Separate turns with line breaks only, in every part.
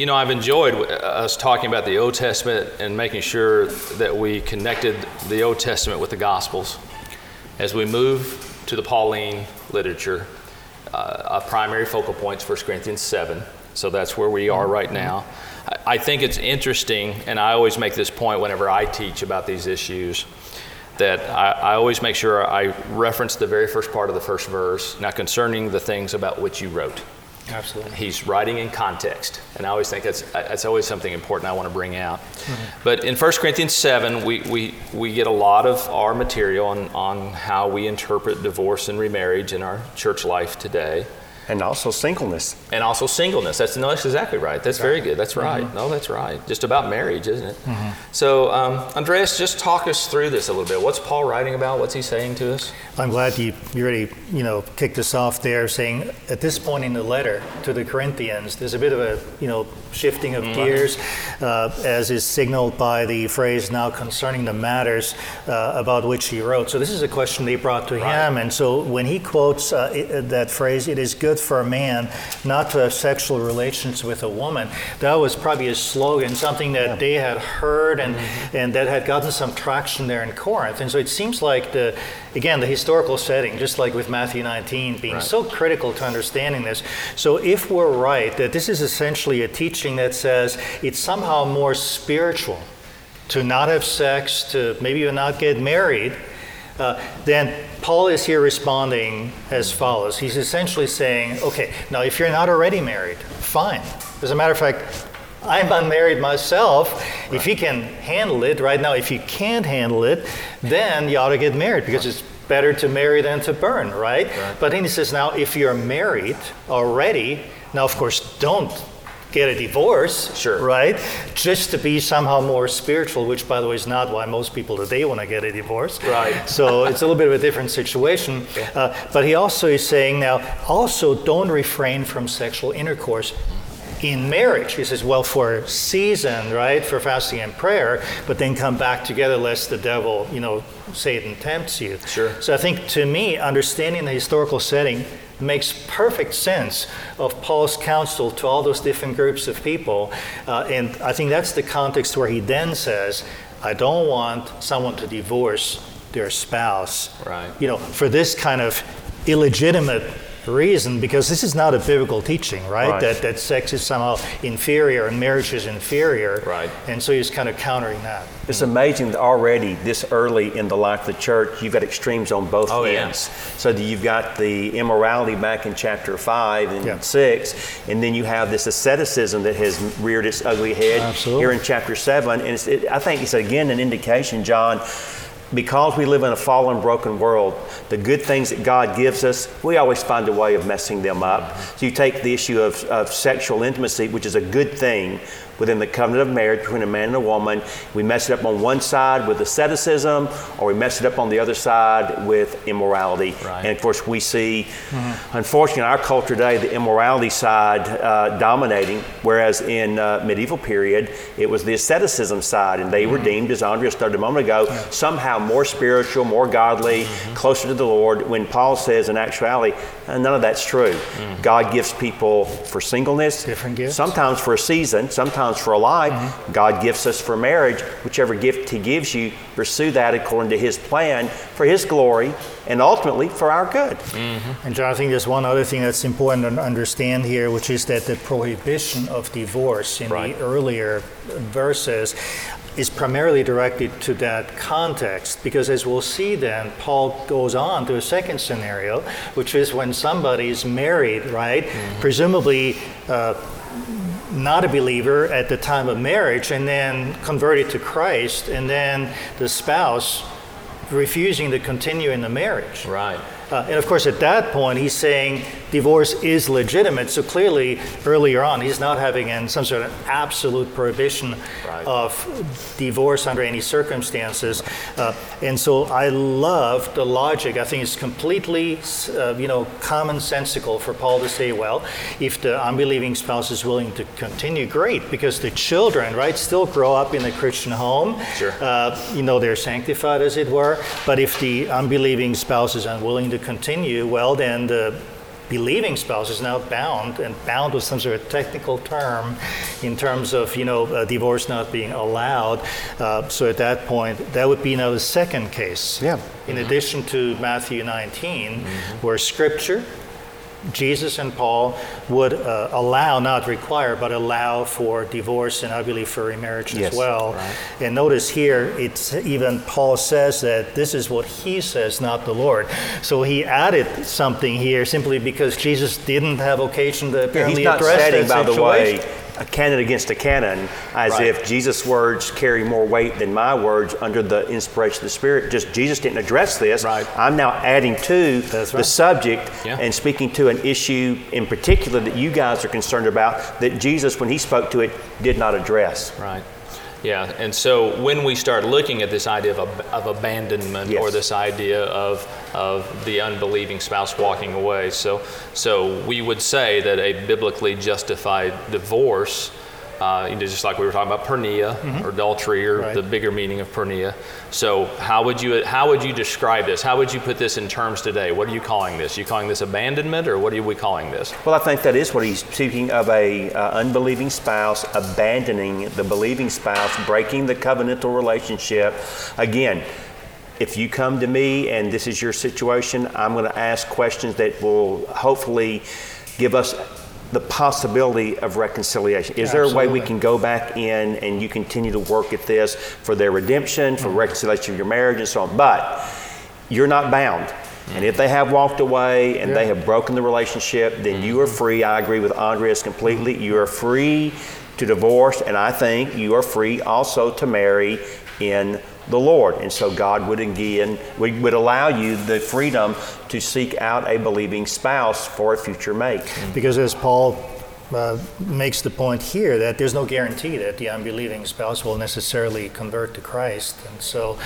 you know, I've enjoyed us talking about the Old Testament and making sure that we connected the Old Testament with the Gospels. As we move to the Pauline literature, uh, primary focal point is 1 Corinthians 7. So that's where we are right now. I think it's interesting, and I always make this point whenever I teach about these issues, that I, I, always make sure I reference the very first part of the first verse, now concerning the things about which you wrote.
Absolutely.
He's writing in context. And I always think that's, that's always something important I want to bring out. Mm-hmm. But in 1 Corinthians 7, we, we, we get a lot of our material on, on how we interpret divorce and remarriage in our church life today.
And also singleness.
And also singleness. That's, no, that's exactly right. That's very good. That's right. Mm-hmm. No, that's right. Just about marriage, isn't it? Mm-hmm. So, um, Andreas, just talk us through this a little bit. What's Paul writing about? What's he saying to us?
I'm glad you, you already, you know, kicked us off there saying at this point in the letter to the Corinthians, there's a bit of a, you know, shifting of mm-hmm. gears uh, as is signaled by the phrase now concerning the matters uh, about which he wrote. So this is a question they brought to right. him. And so when he quotes uh, it, that phrase, it is good for a man not to have sexual relations with a woman. That was probably a slogan, something that yeah. they had heard and, mm-hmm. and that had gotten some traction there in Corinth. And so it seems like the, again, the historical setting, just like with Matthew 19, being right. so critical to understanding this. So if we're right that this is essentially a teaching that says it's somehow more spiritual to not have sex, to maybe even not get married, uh, then Paul is here responding as follows. He's essentially saying, okay, now if you're not already married, fine. As a matter of fact, I'm unmarried myself. Right. If you can handle it right now, if you can't handle it, then you ought to get married because it's better to marry than to burn, right? right? But then he says, now if you're married already, now of course don't get a divorce,
sure.
right? Just to be somehow more spiritual, which, by the way, is not why most people today want to get a divorce.
Right.
So it's a little bit of a different situation. Yeah. Uh, but he also is saying now, also don't refrain from sexual intercourse in marriage. He says, well, for a season, right, for fasting and prayer, but then come back together lest the devil, you know, Satan tempts you.
Sure.
So I think to me, understanding the historical setting makes perfect sense of Paul's counsel to all those different groups of people. Uh, and I think that's the context where he then says, I don't want someone to divorce their spouse.
Right.
You know, for this kind of illegitimate reason because this is not a biblical teaching, right? right? That that sex is somehow inferior and marriage is inferior.
Right.
And so he's kind of countering that.
It's amazing that already this early in the life of the church, you've got extremes on both
oh,
ends.
Yeah.
So you've got the immorality back in chapter five and yeah. six, and then you have this asceticism that has reared its ugly head
Absolutely.
here in chapter seven. And it, I think it's again an indication, John because we live in a fallen, broken world, the good things that God gives us, we always find a way of messing them up. So you take the issue of, of sexual intimacy, which is a good thing, within the covenant of marriage between a man and a woman. We mess it up on one side with asceticism, or we mess it up on the other side with immorality.
Right.
And of course, we see, mm-hmm. unfortunately, in our culture today, the immorality side uh, dominating, whereas in uh, medieval period, it was the asceticism side, and they mm-hmm. were deemed, as Andrea started a moment ago, yeah. somehow more spiritual, more godly, mm-hmm. closer to the Lord. When Paul says, in actuality, uh, none of that's true. Mm. God gives people for singleness,
different gifts,
sometimes for a season, sometimes for a life. Mm-hmm. God gifts us for marriage. Whichever gift He gives you, pursue that according to His plan for His glory and ultimately for our good.
Mm-hmm. And John, I think there's one other thing that's important to understand here, which is that the prohibition of divorce in right. the earlier verses is primarily directed to that context because as we'll see then paul goes on to a second scenario which is when somebody is married right mm-hmm. presumably uh, not a believer at the time of marriage and then converted to Christ, and then the spouse refusing to continue in the marriage.
Right.
Uh, and of course, at that point, he's saying divorce is legitimate. So clearly, earlier on, he's not having in some sort of absolute prohibition right. of divorce under any circumstances. Uh, and so I love the logic. I think it's completely, uh, you know, commonsensical for Paul to say, well, if the unbelieving spouse is willing to continue, great, because the children, right, still grow up in a Christian home.
Sure.
Uh, you know, they're sanctified, as it were. But if the unbelieving spouse is unwilling to continue, well, then the believing spouse is now bound, and bound with some sort of technical term in terms of you know uh, divorce not being allowed. Uh, so at that point, that would be now the second case.
Yeah.
In addition to Matthew 19, where Scripture Jesus and Paul would uh, allow, not require, but allow for divorce and I believe for remarriage
Yes,
as well.
right.
And notice here, it's even Paul says that this is what he says, not the Lord. So he added something here simply because Jesus didn't have occasion to
Yeah, he's not
address
setting,
that
by the way. A canon against a canon as
Right.
if Jesus' words carry more weight than my words under the inspiration of the Spirit. Just Jesus didn't address this.
Right.
I'm now adding to
That's
the subject
Yeah.
and speaking to an issue in particular that you guys are concerned about that Jesus, when he spoke to it, did not address.
Right. Yeah, and so when we start looking at this idea of, ab- of abandonment
Yes.
or this idea of, of the unbelieving spouse walking away, so, so we would say that a biblically justified divorce, uh, you know, just like we were talking about porneia or adultery or
Right.
the bigger meaning of porneia. So how would you how would you describe this? How would you put this in terms today? What are you calling this? You calling this abandonment or what are we calling this?
Well, I think that is what he's speaking of a uh, unbelieving spouse abandoning the believing spouse, breaking the covenantal relationship. Again, if you come to me and this is your situation, I'm going to ask questions that will hopefully give us the possibility of reconciliation. Is there a way we can go back in and you continue to work at this for their redemption, for mm-hmm. reconciliation of your marriage, and so on? But you're not bound. And if they have walked away and they have broken the relationship, then you are mm-hmm. free. I agree with Andreas completely. You are free to divorce, and I think you are free also to marry in the Lord. And so God would again would, would allow you the freedom to seek out a believing spouse for a future mate.
Because as Paul uh, makes the point here, that there's no guarantee that the unbelieving spouse will necessarily convert to Christ. And so,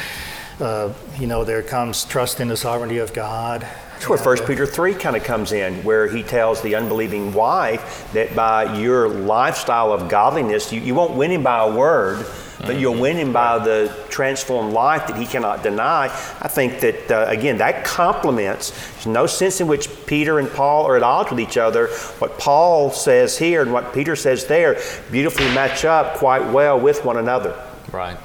uh, you know, there comes trust in the sovereignty of God.
That's where 1 Peter 3 kind of comes in, where he tells the unbelieving wife that by your lifestyle of godliness, you, you won't win him by a word, but you'll win him by the transformed life that he cannot deny. I think that, uh, again, that complements, there's no sense in which Peter and Paul are at odds with each other. What Paul says here and what Peter says there beautifully match up quite well with one another.
Right,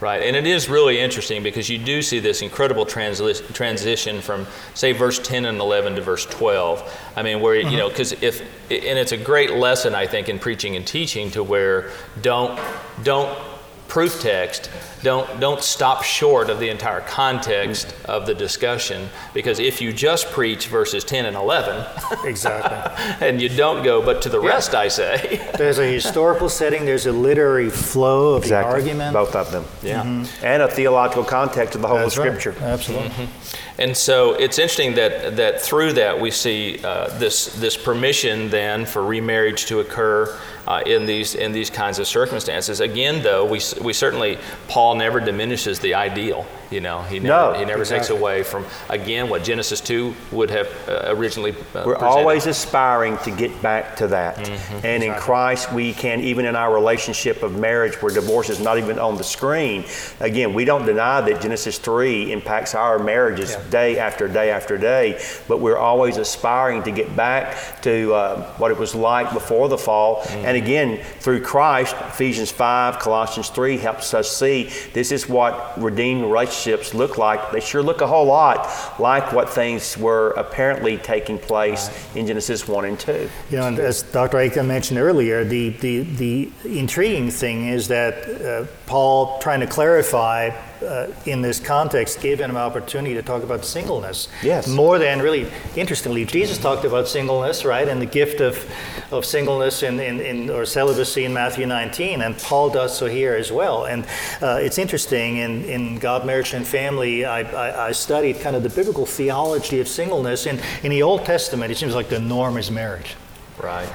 right. And it is really interesting because you do see this incredible transli- transition from, say, verse 10 and 11 to verse 12. I mean, where, you know, mm-hmm. because if, and it's a great lesson, I think, in preaching and teaching to where don't, don't, proof text don't don't stop short of the entire context mm-hmm. of the discussion because if you just preach verses 10 and 11
Exactly.
and you don't go but to the rest i say
there's a historical setting, there's a literary flow of the argument.
Both of them.
yeah mm-hmm.
And a theological context of the whole of
That's right.
Scripture.
Absolutely. Mm-hmm.
And so it's interesting that, that through that we see uh, this, this permission then for remarriage to occur uh, in, these, in these kinds of circumstances. Again, though, we, we certainly, Paul never diminishes the ideal. You know, he never,
No,
he never takes away from, again, what Genesis 2 would have uh, originally uh,
We're
presented.
always aspiring to get back to that.
Mm-hmm.
And in Christ, we can, even in our relationship of marriage where divorce is not even on the screen, again, we don't deny that Genesis 3 impacts our marriages
Yeah.
day after day after day, but we're always aspiring to get back to uh, what it was like before the fall.
Mm-hmm.
And again, through Christ, Ephesians 5, Colossians 3 helps us see this is what redeemed relationships look like. They sure look a whole lot like what things were apparently taking place in Genesis 1 and 2.
You know, and as Dr. Akin mentioned earlier, the, the, the intriguing thing is that uh, Paul, trying to clarify uh, in this context, gave him an opportunity to talk about singleness.
Yes.
More than really, interestingly, Jesus talked about singleness, right, and the gift of, of singleness in, in, in, or celibacy in Matthew 19, and Paul does so here as well. And uh, it's interesting, in, in God, Marriage, and Family, I, I, I studied kind of the biblical theology of singleness. In, in the Old Testament, it seems like the norm is marriage.
Right.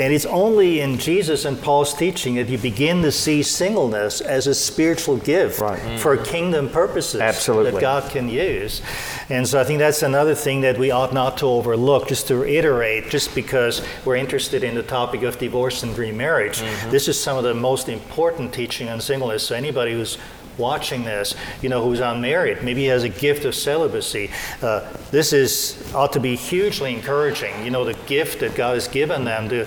And it's only in Jesus and Paul's teaching that you begin to see singleness as a spiritual gift
Right. Mm.
for kingdom purposes
Absolutely.
that God can use. And so I think that's another thing that we ought not to overlook, just to reiterate, just because we're interested in the topic of divorce and remarriage. Mm-hmm. This is some of the most important teaching on singleness. So anybody who's watching this, you know, who's unmarried. Maybe he has a gift of celibacy. Uh, this is ought to be hugely encouraging. You know, the gift that God has given them to.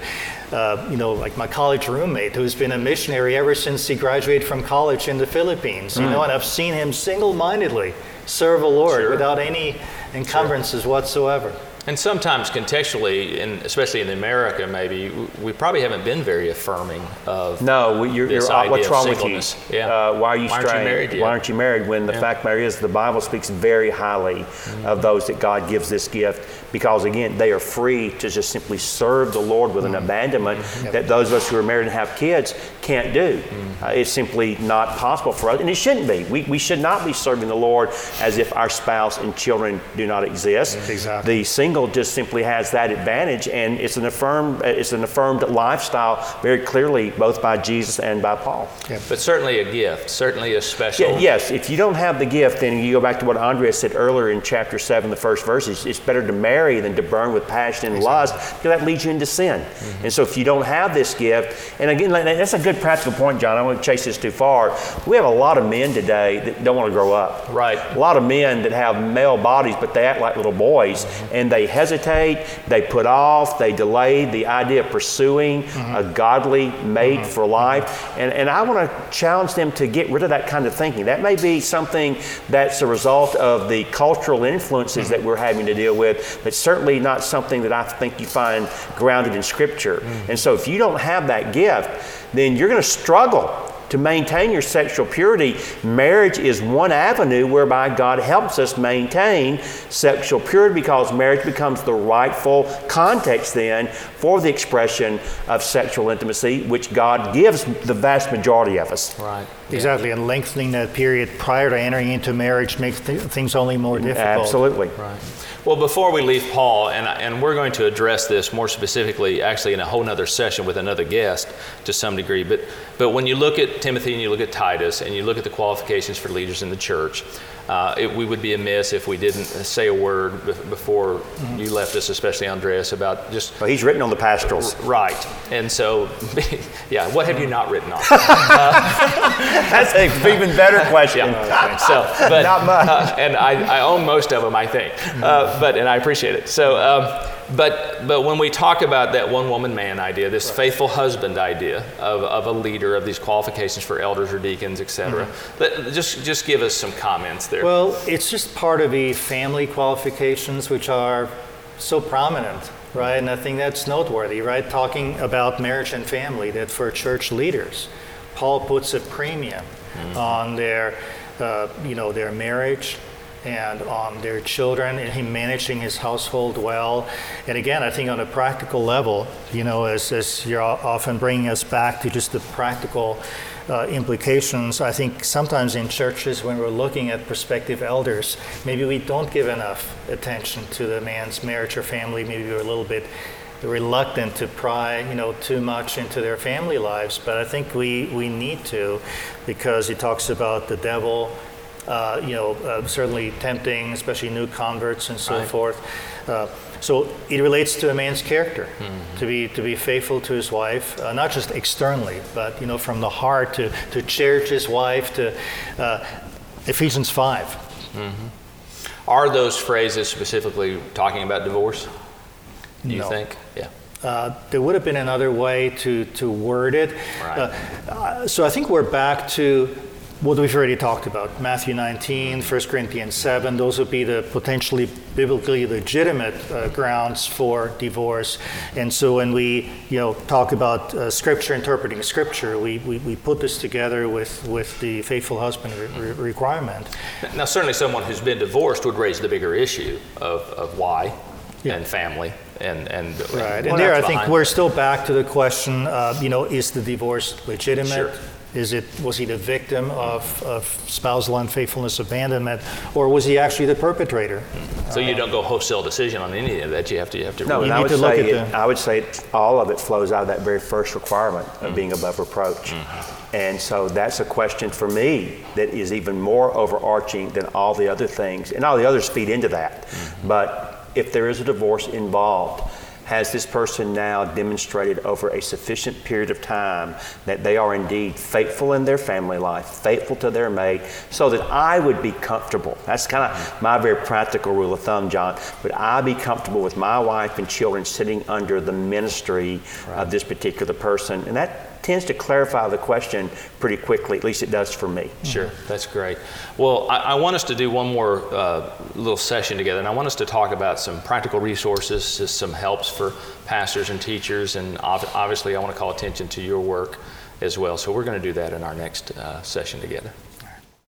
Uh, you know, like my college roommate who's been a missionary ever since he graduated from college in the Philippines, you know, and I've seen him single mindedly serve the Lord
Sure.
without any encumbrances whatsoever.
And sometimes contextually, and especially in America, maybe we probably haven't been very affirming of.
No, you're, you're, what's
of
wrong with you?
Yeah.
Uh, why are you
Why aren't you
straying?
married yet?
Why aren't you married? When the
Yeah.
fact matter is, the Bible speaks very highly of those that God gives this gift because, again, they are free to just simply serve the Lord with an mm. abandonment that those of us who are married and have kids can't do. Mm. Uh, it's simply not possible for us, and it shouldn't be. We, we should not be serving the Lord as if our spouse and children do not exist.
Exactly.
The single just simply has that advantage, and it's an affirmed uh, it's an affirmed lifestyle very clearly both by Jesus and by Paul. Yeah.
But certainly a gift, certainly a special.
Yeah, yes, if you don't have the gift, then you go back to what Andrea said earlier in chapter seven, the first verse. It's, it's better to marry than to burn with passion and lust, because that leads you into sin.
Mm-hmm.
And so, if you don't have this gift, and again, that's a good practical point, John. I don't want to chase this too far. We have a lot of men today that don't want to grow up.
Right.
A lot of men that have male bodies, but they act like little boys, mm-hmm. and they hesitate, they put off, they delay the idea of pursuing mm-hmm. a godly mate mm-hmm. for life. And, and I want to challenge them to get rid of that kind of thinking. That may be something that's a result of the cultural influences that we're having to deal with, but certainly not something that I think you find grounded in Scripture. Mm. And so if you don't have that gift, then you're going to struggle to maintain your sexual purity, marriage is one avenue whereby God helps us maintain sexual purity because marriage becomes the rightful context then for the expression of sexual intimacy, which God gives the vast majority of us.
Right.
Exactly, and lengthening that period prior to entering into marriage makes th- things only more difficult.
Absolutely.
Right. Well, before we leave Paul, and, and we're going to address this more specifically, actually, in a whole nother session with another guest to some degree. But, but when you look at Timothy and you look at Titus and you look at the qualifications for leaders in the church, uh, it, we would be amiss if we didn't say a word bef- before you left us, especially Andreas, about just
Well, he's written on the pastorals.
right. And so, yeah, what have you not written on?
That's an even better question.
Yeah. So, but
Not much.
uh, and I, I own most of them, I think. Uh, but and I appreciate it. So, um, but but when we talk about that one woman man idea, this faithful husband idea of, of a leader, of these qualifications for elders or deacons, etc. Let Just just give us some comments there.
Well, it's just part of the family qualifications, which are so prominent, right? And I think that's noteworthy, right? Talking about marriage and family, that for church leaders, Paul puts a premium on their, uh, you know, their marriage and on their children and him managing his household well. And again, I think on a practical level, you know, as, as you're often bringing us back to just the practical uh, implications, I think sometimes in churches when we're looking at prospective elders, maybe we don't give enough attention to the man's marriage or family. Maybe we're a little bit reluctant to pry, you know, too much into their family lives. But I think we, we need to because he talks about the devil, uh, you know, uh, certainly tempting, especially new converts and so
Right.
forth. Uh, so it relates to a man's character to be to be faithful to his wife, uh, not just externally, but you know, from the heart to to cherish his wife. To uh, Ephesians five.
Are those phrases specifically talking about divorce? Do you
No.
think? Yeah.
Uh, there would have been another way to, to word it.
Right.
Uh, uh, so I think we're back to what we've already talked about Matthew 19, 1 Corinthians 7. Those would be the potentially biblically legitimate uh, grounds for divorce. And so when we you know, talk about uh, Scripture, interpreting Scripture, we, we, we put this together with, with the faithful husband re- re- requirement.
Now, certainly, someone who's been divorced would raise the bigger issue of, of why
Yeah.
and family and and
Right, and there I think
behind
we're still back to the question, uh, you know, is the divorce legitimate?
Sure.
Is it, was he the victim of, of spousal unfaithfulness, abandonment, or was he actually the perpetrator?
So you don't go wholesale decision on any of that. You have to you have to.
No,
really-
and I would
to look
say
at
it,
the-
I would say it- all of it flows out of that very first requirement of being mm-hmm. above reproach. Mm-hmm. And so that's a question for me that is even more overarching than all the other things, and all the others feed into that. Mm-hmm. But if there is a divorce involved, has this person now demonstrated over a sufficient period of time that they are indeed faithful in their family life, faithful to their mate, so that I would be comfortable? That's kind of my very practical rule of thumb, John. Would I be comfortable with my wife and children sitting under the ministry right. of this particular person? And that tends to clarify the question pretty quickly. At least it does for me.
Sure, that's great. Well, I, I want us to do one more uh, little session together, and I want us to talk about some practical resources, just some helps for pastors and teachers, and obviously, I want to call attention to your work as well. So we're going to do that in our next uh, session together.